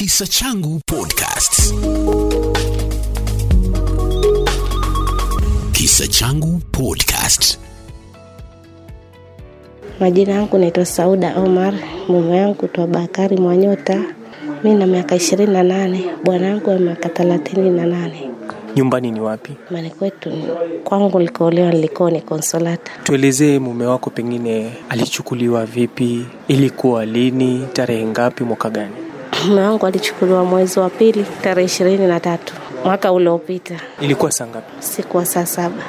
Kisa Changu Podcast. Kisa Changu Podcast. Majina yangu naitwa Sauda Omar, mume wangu twa Bakari Mwanyota. Mi na miaka ishirini na nane, bwana wangu ana miaka thelathini na nane. Nyumbani ni wapi? Mani kwetu kwangu likoolewa ni Konsolata. Tuelezee mume wako, pengine alichukuliwa vipi, ilikuwa lini, tarehe ngapi, mwaka gani? Mume wangu alichukuliwa mwezi wa pili tarehe ishirini na tatu mwaka uliopita, Ilikuwa saa ngapi? Siku wa saa saba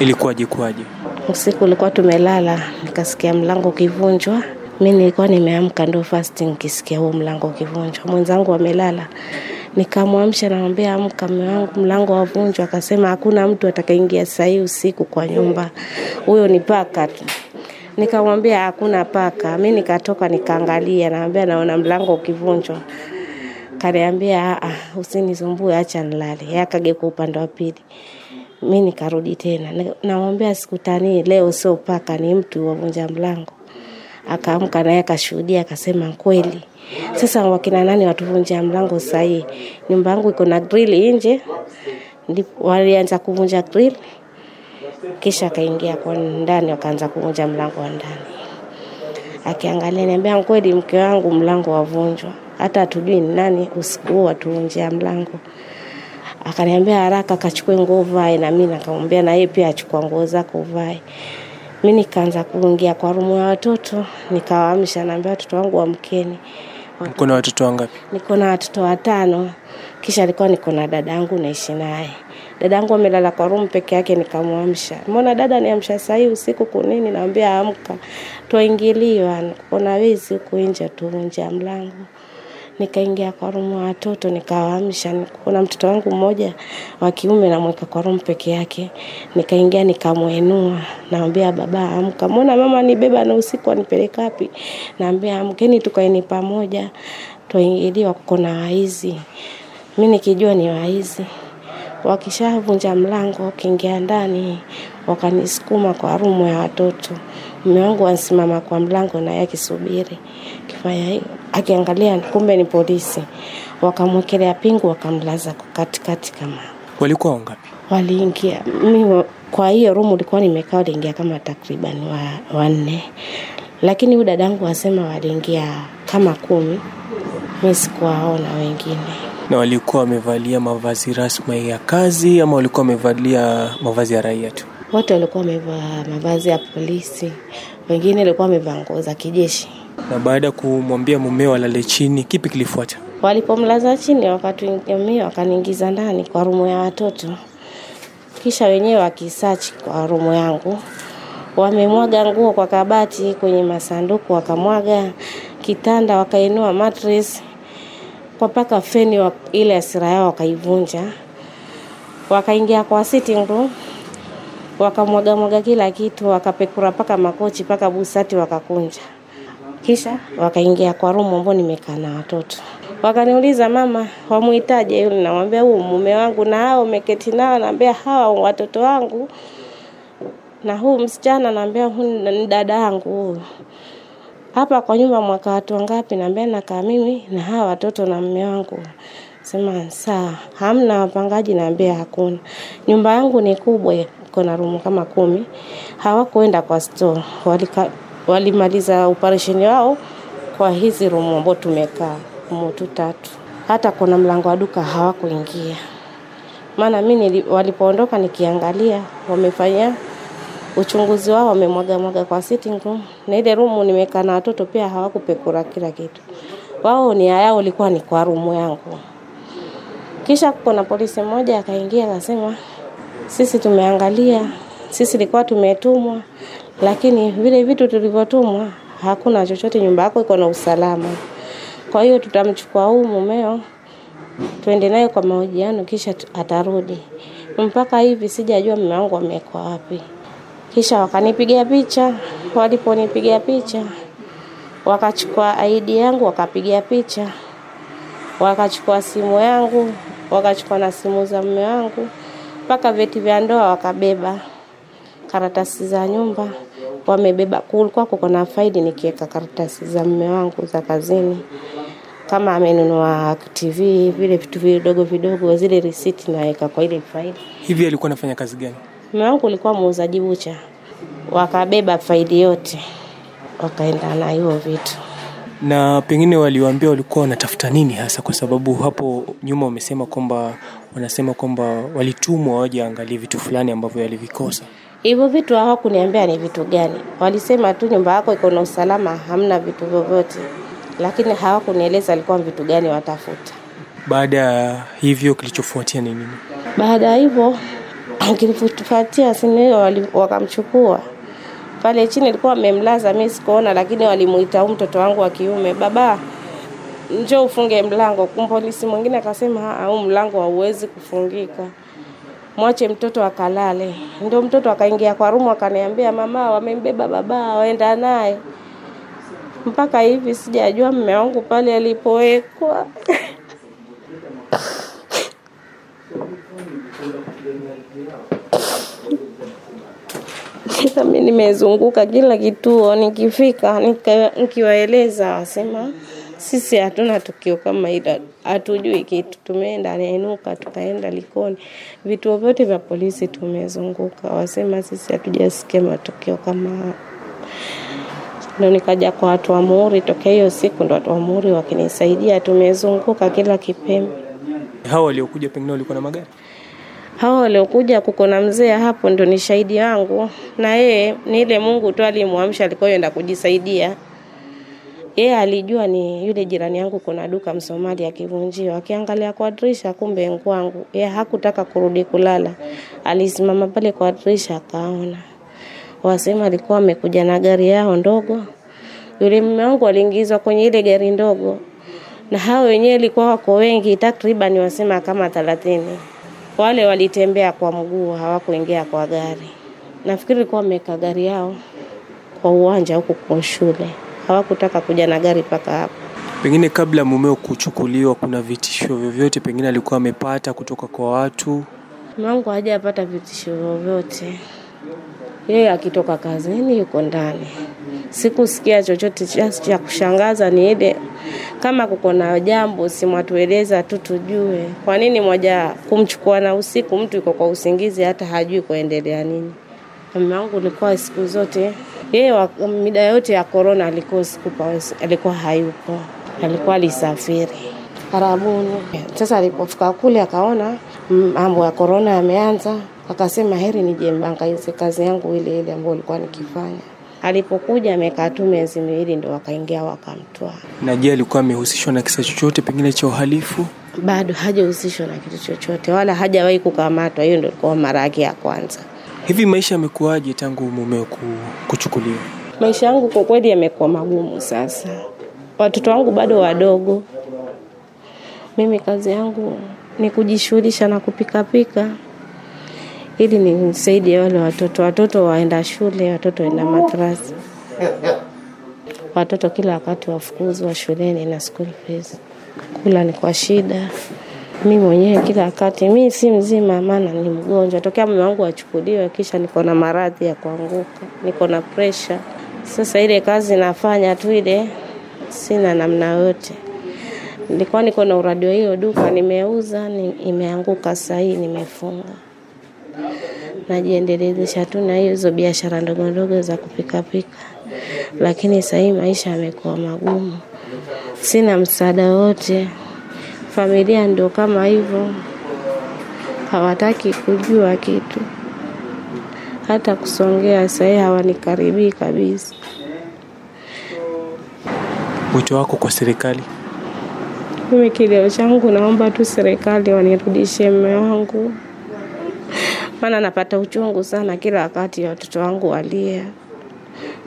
Ilikuwaje kuwaje? usiku. Ulikuwa tumelala, nikasikia mlango ukivunjwa. Mi nilikuwa nimeamka ndo first nikisikia huo mlango ukivunjwa. Mwenzangu amelala, nikamwamsha, namwambia amka, mume wangu, mlango wavunjwa. Akasema hakuna mtu atakaingia saa hii usiku kwa nyumba, huyo ni paka tu. Nikamwambia hakuna paka. Mi nikatoka nikaangalia, naambia naona mlango ukivunjwa. Kaniambia "Ah, usinisumbue, acha nilale. Akageuka upande wa pili. Mi nikarudi tena. Namwambia sikutanii leo sio paka ni mtu wavunja mlango. Akaamka naye akashuhudia akasema kweli. Sasa wakina nani watuvunja mlango sahii? Nyumba yangu iko na grill nje. Walianza kuvunja grill kisha akaingia kwa ndani wakaanza kuvunja mlango wa ndani akiangalia niambia kweli mke wangu mlango wavunjwa hata hatujui ni nani usiku huo watuvunjia mlango akaniambia haraka kachukue nguo uvae, na mimi nikamwambia na yeye pia achukua nguo zako uvae. Mimi nikaanza kuingia kwa rumu ya watoto, nikawaamsha, naambia watoto wangu wamkeni. Niko na watoto wangapi? Niko na watoto watano, kisha alikuwa niko na dada yangu naishi naye. Dada yangu amelala kwa rumu peke yake, nikamwamsha. Mbona dada niamsha saa hii usiku kunini? Naambia amka, twaingiliwa, kuna wezi huku nje, tuvunja mlango nikaingia kwa rumu wa watoto nikawaamsha. Kuna mtoto wangu mmoja wa kiume namweka kwa rumu peke yake, nikaingia nikamwinua, naambia baba amka, mbona mama nibeba na usiku anipeleka wapi? Naambia amkeni, tukaeni pamoja, twaingiliwa, kuna waizi. Mi nikijua ni waizi wakishavunja mlango wakiingia ndani wakanisukuma kwa rumu ya watoto. Mume wangu ansimama kwa mlango naye akisubiri. Kifanya hiyo akiangalia kumbe ni polisi. Wakamwekelea pingu wakamlaza katikati kama Walikuwa wangapi? waliingia. Mi kwa hiyo rumu ulikuwa nimekaa waliingia kama takriban wa, wanne. Lakini huyu dadangu wasema waliingia kama kumi. Mi sikuwaona wengine Na walikuwa wamevalia mavazi rasmi ya kazi ama walikuwa wamevalia mavazi ya raia tu? wote walikuwa wamevaa mavazi ya polisi, wengine walikuwa wamevaa nguo za kijeshi. Na baada ya kumwambia mumeo alale chini, kipi kilifuata? Walipomlaza chini, wakatuingia wakaniingiza ndani kwa rumu ya watoto, kisha wenyewe wakisachi kwa rumu yangu, wamemwaga nguo kwa kabati, kwenye masanduku wakamwaga, kitanda wakainua mattress, kwa mpaka feni wa, ile asira yao wakaivunja, wakaingia kwa sitting room wakamwaga mwaga kila kitu, wakapekura paka makochi paka busati wakakunja, kisha wakaingia kwa rumu ambao nimekaa na watoto. Wakaniuliza, mama, wamuhitaje yule? Namwambia huu mume wangu, na hao umeketi nao? Naambia hawa watoto wangu, na huu msichana, naambia huu ni dada yangu huyu. Hapa kwa nyumba mwaka watu wangapi? Naambia nakaa mimi na hawa watoto na mume wangu. Sema saa hamna wapangaji? Naambia hakuna. Nyumba yangu ni kubwa, iko na rumu kama kumi. Hawakuenda kwa store, walika, walimaliza operesheni wao kwa hizi rumu ambao tumekaa rumu tu tatu. Hata kuna mlango wa duka hawakuingia, maana mi walipoondoka nikiangalia wamefanya uchunguzi wao, wamemwaga mwaga kwa sitting room na ile room nimekaa na watoto pia hawakupekura kila kitu. Wao nia yao ilikuwa ni kwa room yangu. Kisha kuna polisi mmoja akaingia akasema, sisi tumeangalia, sisi ilikuwa tumetumwa, lakini vile vitu tulivyotumwa hakuna chochote, nyumba yako iko na usalama. Kwa hiyo tutamchukua huu mumeo tuende naye kwa mahojiano, kisha atarudi. Mpaka hivi sijajua mume wangu amekuwa wapi. Kisha wakanipigia picha, waliponipigia picha wakachukua ID yangu wakapiga picha, wakachukua simu yangu, wakachukua na simu za mume wangu, mpaka vyeti vya ndoa wakabeba, karatasi za nyumba wamebeba. Kulikuwa kuko na faili nikiweka karatasi za mume wangu za kazini, kama amenunua TV, vile vitu vidogo vidogo, zile risiti naweka kwa ile faili. Hivi alikuwa anafanya kazi gani? Mume wangu ulikuwa muuzaji bucha, wakabeba faili yote, wakaenda na hiyo vitu. Na pengine waliwaambia walikuwa wanatafuta nini hasa, kwa sababu hapo nyuma wamesema kwamba wanasema kwamba walitumwa waje angalie vitu fulani ambavyo walivikosa. Hivyo vitu hawakuniambia ni vitu gani, walisema tu nyumba yako iko na usalama, hamna vitu vyovyote, lakini hawakunieleza alikuwa vitu gani watafuta. Baada ya hivyo, kilichofuatia ni nini? Baada ya hivyo kilifuatia sini wakamchukua pale chini, alikuwa amemlaza, mi sikuona, lakini walimuita huu mtoto wangu wa kiume, baba njo ufunge mlango. Polisi mwingine akasema "Ah, huu mlango hauwezi kufungika, mwache mtoto akalale. Ndio mtoto akaingia kwa rumu akaniambia, mama, wamembeba baba, waenda naye. Mpaka hivi sijajua mme wangu pale alipowekwa. Sasa mi nimezunguka kila kituo, nikifika nikiwaeleza, wasema sisi hatuna tukio kama hilo, hatujui kitu. Tumeenda Nainuka, tukaenda Likoni, vituo vyote vya polisi tumezunguka, wasema sisi hatujasikia matukio kama hayo. Ndo nikaja kwa watu wa Muhuri, tokea hiyo siku ndo watu wa Muhuri wakinisaidia, tumezunguka kila kipembe. Hao waliokuja pengine walikuwa na magari? hao waliokuja kuko na mzee hapo ndo ni shahidi wangu, na yeye ni ile Mungu tu alimwamsha, alikuwa yenda kujisaidia. Yeye alijua ni yule jirani yangu kuna duka Msomali akivunjiwa, akiangalia kwa dirisha, kumbe nkwangu. Yeye hakutaka kurudi kulala, alisimama pale kwa dirisha akaona. Wasema alikuwa amekuja na gari yao ndogo. Yule mume wangu aliingizwa kwenye ile gari ndogo, na hao wenyewe likuwa wako wengi, takriban wasema kama thelathini. Wale walitembea kwa mguu, hawakuingia kwa gari. Nafikiri ilikuwa wameweka gari yao kwa uwanja huku kwa shule, hawakutaka kuja na gari mpaka hapo. Pengine kabla mumeo kuchukuliwa, kuna vitisho vyovyote pengine alikuwa amepata kutoka kwa watu? Mwangu hajapata vitisho vyovyote. Yeye akitoka kazini yuko ndani. Sikusikia chochote cha kushangaza, ni ile kama kuko na jambo simwatueleza tu tujue. Kwa nini moja kumchukua na usiku, mtu yuko kwa usingizi, hata hajui kuendelea nini. Mume wangu alikuwa siku zote yeye, mida yote ya korona alikuwa alikuwa hayupo, alikuwa alisafiri Arabuni. Sasa alipofika kule akaona mm, mambo ya korona yameanza, akasema heri nije mbangaize kazi yangu ile ile ambayo ilikuwa nikifanya. Alipokuja amekaa tu miezi miwili, ndo wakaingia wakamtoa. Na je, alikuwa amehusishwa na kisa chochote pengine cha uhalifu? Bado hajahusishwa na kitu chochote, wala hajawahi kukamatwa. Hiyo ndo ilikuwa mara yake ya kwanza. Hivi maisha yamekuwaje tangu mumeo kuchukuliwa? Maisha yangu kwa kweli yamekuwa magumu sasa. Watoto wangu bado wadogo. Mimi kazi yangu ni kujishughulisha na kupikapika ili nisaidie wale watoto. Watoto waenda shule, watoto waenda madrasa. Watoto kila wakati wafukuzwa shuleni na school fees. Kula ni kwa shida. Mi mwenyewe kila wakati, mi si mzima, maana ni mgonjwa tokea mume wangu achukuliwe, kisha niko na maradhi ya kuanguka, niko na pressure. Sasa ile kazi nafanya tu ile, sina namna yote. Nilikuwa niko na uradi wa hiyo duka, nimeuza, ni, imeanguka sahii nimefunga. Najiendelezesha tu na hizo biashara ndogo ndogo za kupikapika, lakini sasa hii maisha yamekuwa magumu, sina msaada wote. Familia ndio kama hivyo, hawataki kujua kitu, hata kusongea sasa hii hawanikaribii kabisa. Wito wako kwa serikali? Mimi kilio changu naomba tu serikali wanirudishie mume wangu, maana napata uchungu sana kila wakati watoto wangu walia.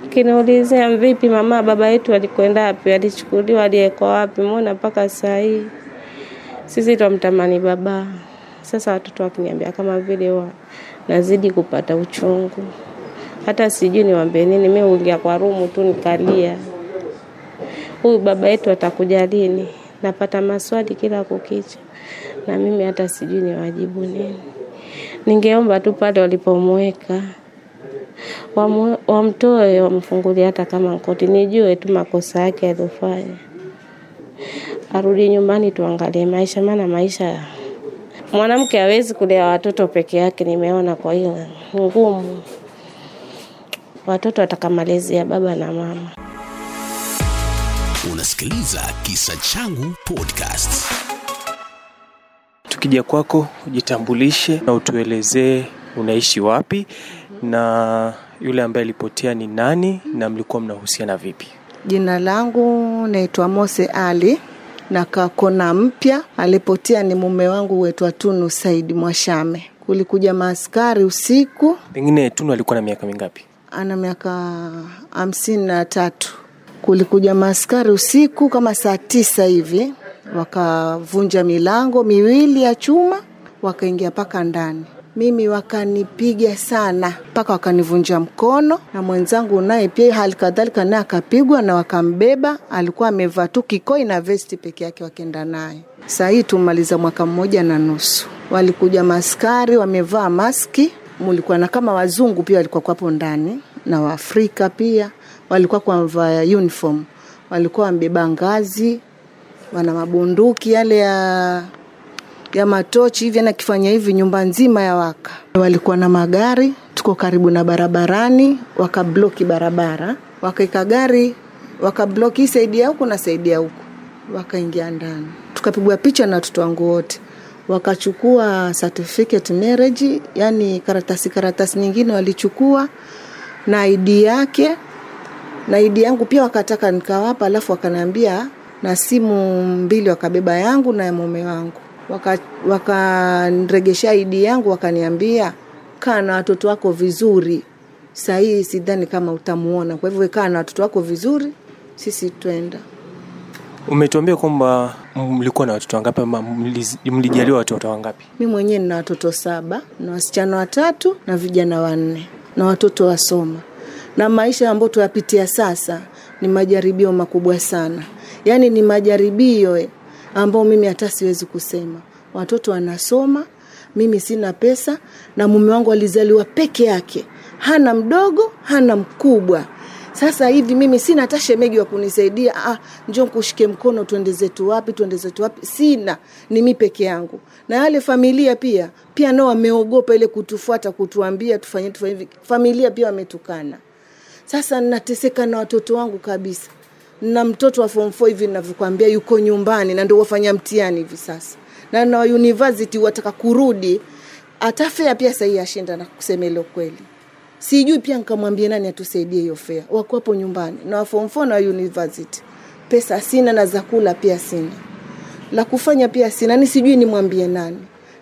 Kiniulizia vipi, mama baba yetu alikwenda wapi, alichukuliwa, aliwekwa wapi, mbona mpaka saa hii sisi twamtamani baba. Sasa watoto wakiniambia kama vile wa nazidi kupata uchungu, hata sijui niwaambie nini. Mi uingia kwa rumu tu nikalia, huyu baba yetu atakuja lini? Napata maswali kila kukicha, na mimi hata sijui niwajibu nini. Ningeomba tu pale walipomweka wamtoe, wamfungulie hata kama nkoti, nijue tu makosa yake aliyofanya, arudi nyumbani tuangalie maisha, maana maisha mwanamke hawezi kulea watoto peke yake, nimeona. Kwa hiyo ngumu, watoto wataka baba na mama. Unasikiliza Kisa Changu Podcast. Tukija kwako, ujitambulishe na utuelezee unaishi wapi na yule ambaye alipotea ni nani na mlikuwa mnahusiana vipi? Jina langu naitwa Mose Ali na kakona mpya. Alipotea ni mume wangu wetu Tunu Saidi Mwashame. Kulikuja maaskari usiku, Pengine Tunu alikuwa na miaka mingapi? ana miaka hamsini na tatu. Kulikuja maaskari usiku kama saa tisa hivi, wakavunja milango miwili ya chuma, wakaingia mpaka ndani. Mimi wakanipiga sana mpaka wakanivunja mkono, na mwenzangu naye pia hali kadhalika naye akapigwa na wakambeba. Alikuwa amevaa tu kikoi na vesti peke yake, wakenda naye. Saa tumaliza mwaka mmoja na nusu. Walikuja maskari wamevaa maski, mulikuwa na kama wazungu pia walikuwa kwapo ndani na Waafrika pia walikuwa kwa uniform, walikuwa wamebeba ngazi, wana mabunduki yale ya ya matochi hivi, na kifanya hivi nyumba nzima ya waka. Walikuwa na magari, tuko karibu na barabarani, wakabloki barabara, wakaika gari wakabloki hii saidi huku na saidi huku, wakaingia ndani, tukapigwa picha na watoto wangu wote. Wakachukua certificate marriage, yani karatasi karatasi nyingine walichukua na ID yake. Na ID yangu pia wakataka nikawapa, alafu wakaniambia na simu mbili wakabeba yangu na ya mume wangu, wakaniregesha waka idi yangu wakaniambia kaa na watoto wako vizuri, sahii sidhani kama utamuona, kwa hivyo kaa na watoto wako vizuri, sisi twenda. Umetuambia kwamba mlikuwa na watoto wangapi ama mlijaliwa watoto wangapi? Mi mwenyewe nina watoto saba na wasichana watatu na vijana wanne na watoto wasoma, na maisha ambayo tuyapitia sasa ni majaribio makubwa sana, yaani ni majaribio ambao mimi hata siwezi kusema. Watoto wanasoma, mimi sina pesa, na mume wangu alizaliwa peke yake, hana mdogo, hana mkubwa. Sasa hivi mimi sina hata shemegi wa kunisaidia, ah, njo kushike mkono twende zetu wapi, twende zetu wapi. Sina, ni mi peke yangu. Na yale familia pia pia nao wameogopa ile kutufuata, kutuambia tufanye tufanye. Familia pia wametukana. Sasa nateseka na watoto wangu kabisa. Na mtoto wa form 4 hivi ninavyokuambia yuko nyumbani na ndio wafanya mtihani hivi sasa. Na na university wataka kurudi. atafea pia sahii ashinda na kusema ile kweli sijui pia nikamwambia nani atusaidie hiyo fea wako hapo nyumbani na form 4 na university pesa sina na za kula pia sina la kufanya pia sina ni sijui nimwambie nani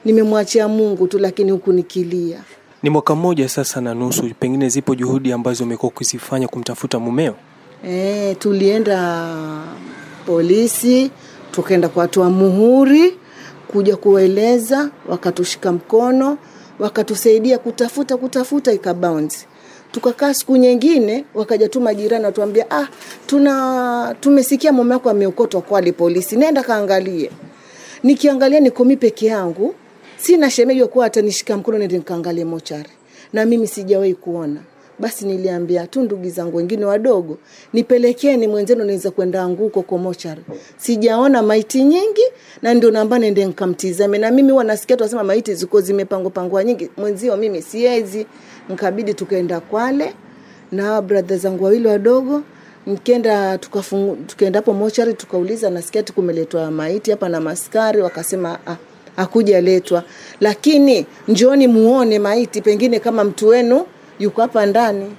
nimemwachia mungu tu lakini huku nikilia Ni mwaka mmoja sasa na nusu, pengine zipo juhudi ambazo umekuwa ukizifanya kumtafuta mumeo? E, tulienda polisi tukaenda kuwatoa muhuri kuja kuwaeleza wakatushika mkono wakatusaidia kutafuta kutafuta ikabounce tukakaa siku nyingine wakaja tu majirani watuambia ah tuna tumesikia mume wako ameokotwa Kwale polisi nenda kaangalie. Nikiangalia niko mi peke yangu sina shemeji wa kuwa atanishika mkono nende nikaangalie mochari. Na mimi sijawahi kuona basi niliambia tu ndugu zangu wengine wadogo nipelekeni mwenzenu naweza kwenda anguko kwa mochari. Sijaona maiti nyingi na ndio namba nende nkamtizame na mimi wanasikia nasikia tunasema maiti ziko zimepangwa pangwa nyingi. Mwenzio mimi siwezi. Nkabidi tukaenda kwale na bradha zangu wawili wadogo mkenda tukaenda hapo mochari tukauliza nasikia ti kumeletwa maiti hapa na maskari wakasema ah, hakujaletwa. Lakini njoni muone maiti pengine kama mtu wenu yuko hapa ndani.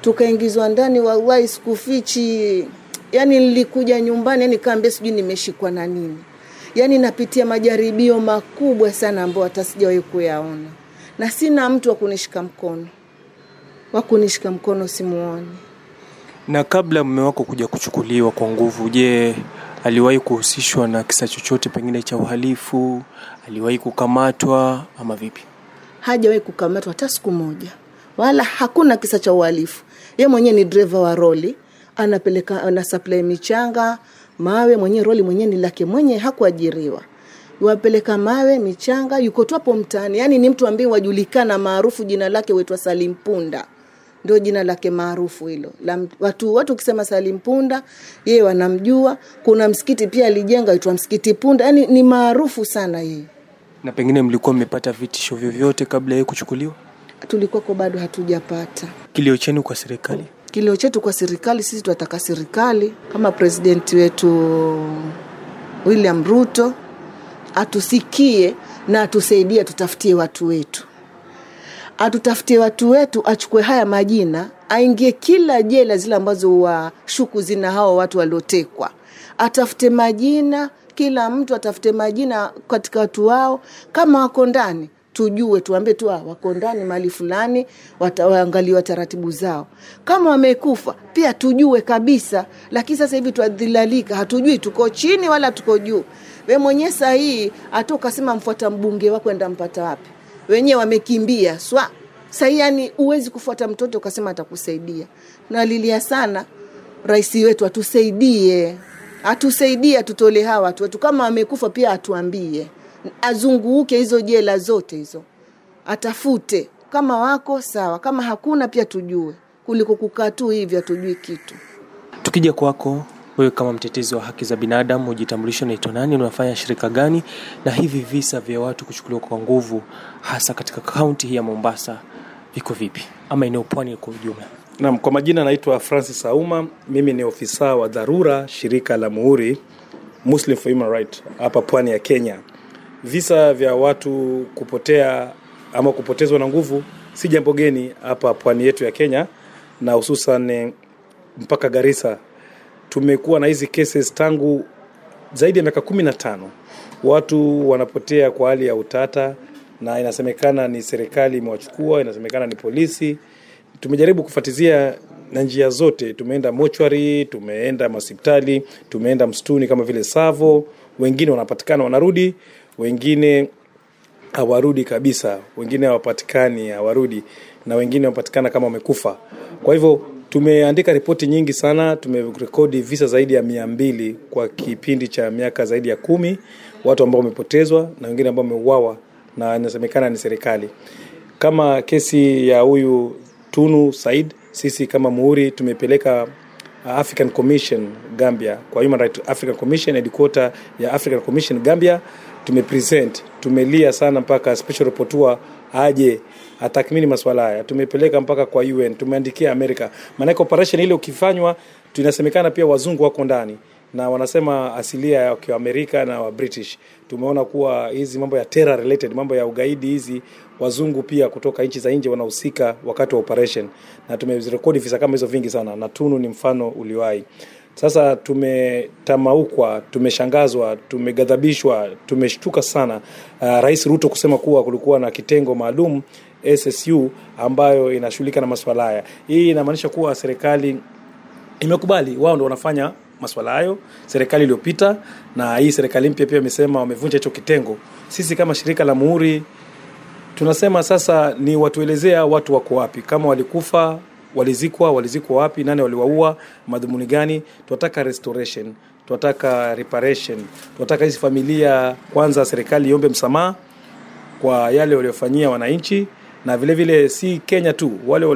Tukaingizwa ndani wallahi sikufichi. Yani nilikuja nyumbani yani kaambia sijui nimeshikwa na nini. Yani napitia majaribio makubwa sana ambayo hata sijawahi kuyaona. Na sina mtu wa kunishika mkono. Wa kunishika mkono simuoni. Na kabla mume wako kuja kuchukuliwa kwa nguvu, je, aliwahi kuhusishwa na kisa chochote pengine cha uhalifu? Aliwahi kukamatwa ama vipi? hajawahi kukamatwa hata siku moja, wala hakuna kisa cha uhalifu. Ye mwenyewe ni dreva wa roli, anapeleka ana supply michanga, mawe, mwenyewe roli mwenyewe ni lake mwenye, hakuajiriwa wapeleka mawe, michanga, yuko tu hapo mtaani. Yani ni mtu ambaye wajulikana maarufu, jina lake huitwa Salim Punda, ndio jina lake maarufu hilo. La, watu watu ukisema Salim Punda, yeye wanamjua. Kuna msikiti pia alijenga uitwa msikiti Punda, yani ni maarufu sana yeye. Na pengine mlikuwa mmepata vitisho vyovyote kabla yeye kuchukuliwa? Tulikuwako bado hatujapata Kilio chenu kwa serikali? kilio chetu kwa serikali. Sisi tunataka serikali kama presidenti wetu William Ruto atusikie na atusaidie, atutafutie watu wetu, atutafutie watu wetu, achukue haya majina, aingie kila jela zile ambazo washuku zina hao watu waliotekwa, atafute majina, kila mtu atafute majina katika watu wao, kama wako ndani tujue, tuambie tu "Ah, wako ndani mahali fulani, wataangaliwa taratibu zao. Kama wamekufa pia tujue kabisa, lakini sasa hivi twadhilalika, hatujui tuko chini wala tuko juu. We mwenyewe sahii hata ukasema mfuata mbunge wako enda mpata wapi? Wenyewe wamekimbia swa sahii, yani huwezi kufuata mtoto ukasema atakusaidia. Nalilia sana rais wetu atusaidie, atusaidie, atutole hawa watu wetu, kama wamekufa pia atuambie, azunguke hizo jela zote hizo, atafute kama wako sawa, kama hakuna pia tujue, kuliko kukaa tu hivi hatujui kitu. Tukija kwako wewe kama mtetezi wa haki za binadamu, ujitambulisho, unaitwa nani, unafanya shirika gani, na hivi visa vya watu kuchukuliwa kwa nguvu hasa katika kaunti hii ya Mombasa viko vipi, ama eneo pwani kwa ujumla? Naam, kwa majina naitwa Francis Auma. Mimi ni ofisa wa dharura shirika la Muhuri Muslim for Human Right hapa pwani ya Kenya. Visa vya watu kupotea ama kupotezwa na nguvu si jambo geni hapa pwani yetu ya Kenya na hususan eh, mpaka Garissa. Tumekuwa na hizi cases tangu zaidi ya miaka kumi na tano. Watu wanapotea kwa hali ya utata, na inasemekana ni serikali imewachukua, inasemekana ni polisi. Tumejaribu kufatizia na njia zote, tumeenda mochwari, tumeenda hospitali, tumeenda msituni kama vile Savo. Wengine wanapatikana wanarudi, wengine hawarudi kabisa, wengine hawapatikani, hawarudi, na wengine wapatikana kama wamekufa. Kwa hivyo tumeandika ripoti nyingi sana, tumerekodi visa zaidi ya mia mbili kwa kipindi cha miaka zaidi ya kumi, watu ambao wamepotezwa na wengine ambao wameuawa, na inasemekana ni serikali. Kama kesi ya huyu Tunu Said, sisi kama Muhuri tumepeleka African Commission Gambia kwa Human Rights African Commission headquarter ya African Commission Gambia tumepresent tumelia sana mpaka special rapporteur aje atathmini masuala haya tumepeleka mpaka kwa UN tumeandikia Amerika maanake operation ile ukifanywa tunasemekana pia wazungu wako ndani na wanasema asilia ya Amerika na wa British. Tumeona kuwa hizi mambo ya terror related, mambo ya ugaidi hizi, wazungu pia kutoka nchi za nje wanahusika wakati wa operation, na tumezirekodi visa kama hizo vingi sana, na Tunu ni mfano uliwahi. Sasa tumetamaukwa, tumeshangazwa, tumegadhabishwa, tumeshtuka sana uh, Rais Ruto kusema kuwa kulikuwa na kitengo maalum SSU ambayo inashughulika na maswala haya. Hii inamaanisha kuwa serikali imekubali wao ndo wanafanya maswala hayo, serikali iliyopita na hii serikali mpya pia imesema wamevunja hicho kitengo. Sisi kama shirika la Muhuri tunasema sasa ni watuelezea watu wako wapi, kama walikufa walizikwa, walizikwa wapi, nani waliwaua, madhumuni gani. Tunataka restoration, tunataka reparation, tunataka hizi familia kwanza, serikali iombe msamaha kwa yale waliofanyia wananchi na vile vile si Kenya tu, wale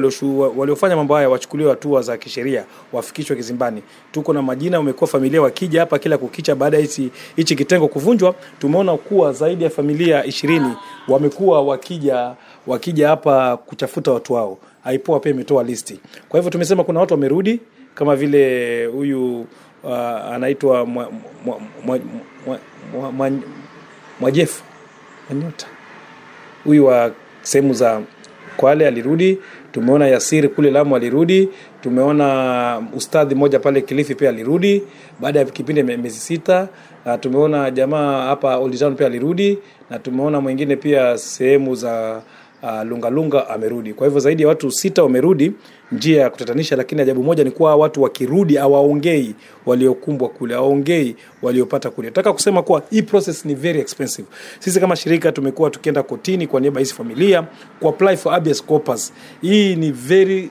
waliofanya mambo haya wachukuliwe hatua za kisheria, wafikishwe kizimbani. Tuko na majina, umekuwa familia wakija hapa kila kukicha, baada ya hichi kitengo kuvunjwa, tumeona kuwa zaidi ya familia ishirini wamekuwa wakija wakija hapa kutafuta watu wao. Aipoa pia imetoa listi. Kwa hivyo tumesema kuna watu wamerudi kama vile huyu uh, anaitwa mwa, mwa, Mwajefu Manyota huyu wa sehemu za Kwale alirudi. Tumeona Yasiri kule Lamu alirudi. Tumeona ustadhi mmoja pale Kilifi pia alirudi baada ya kipindi miezi sita. Na tumeona jamaa hapa Old Town pia alirudi, na tumeona mwingine pia sehemu za uh, lungalunga amerudi. Kwa hivyo zaidi ya watu sita wamerudi njia ya kutatanisha lakini ajabu moja ni kuwa watu wakirudi hawaongei waliokumbwa kule hawaongei waliopata kule. Nataka kusema kuwa hii process ni very expensive. Sisi kama shirika tumekuwa tukienda kotini kwa niaba hizi familia kuapply for habeas corpus. Hii ni very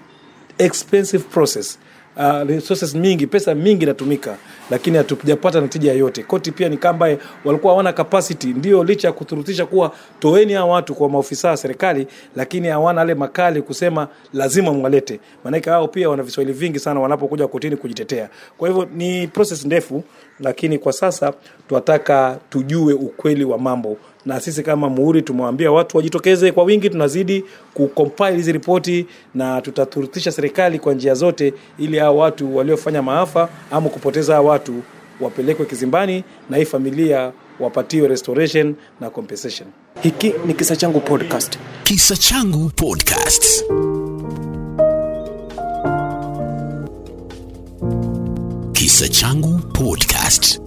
expensive process Uh, resources mingi pesa mingi inatumika lakini hatujapata natija yoyote. Koti pia ni kambaye walikuwa hawana capacity. Ndio licha ya kuthurutisha kuwa toeni hao watu kwa maofisa wa serikali lakini hawana ale makali kusema lazima mwalete. Maanake hao pia wana viswahili vingi sana wanapokuja kotini kujitetea. Kwa hivyo ni process ndefu lakini kwa sasa tunataka tujue ukweli wa mambo na sisi kama muhuri tumewaambia watu wajitokeze kwa wingi tunazidi kucompile hizi ripoti na tutathurutisha serikali kwa njia zote ili hao watu waliofanya maafa ama kupoteza hao watu wapelekwe kizimbani na hii familia wapatiwe restoration na compensation hiki ni kisa changu podcast Kisa Changu Podcast. Kisa Changu Podcast.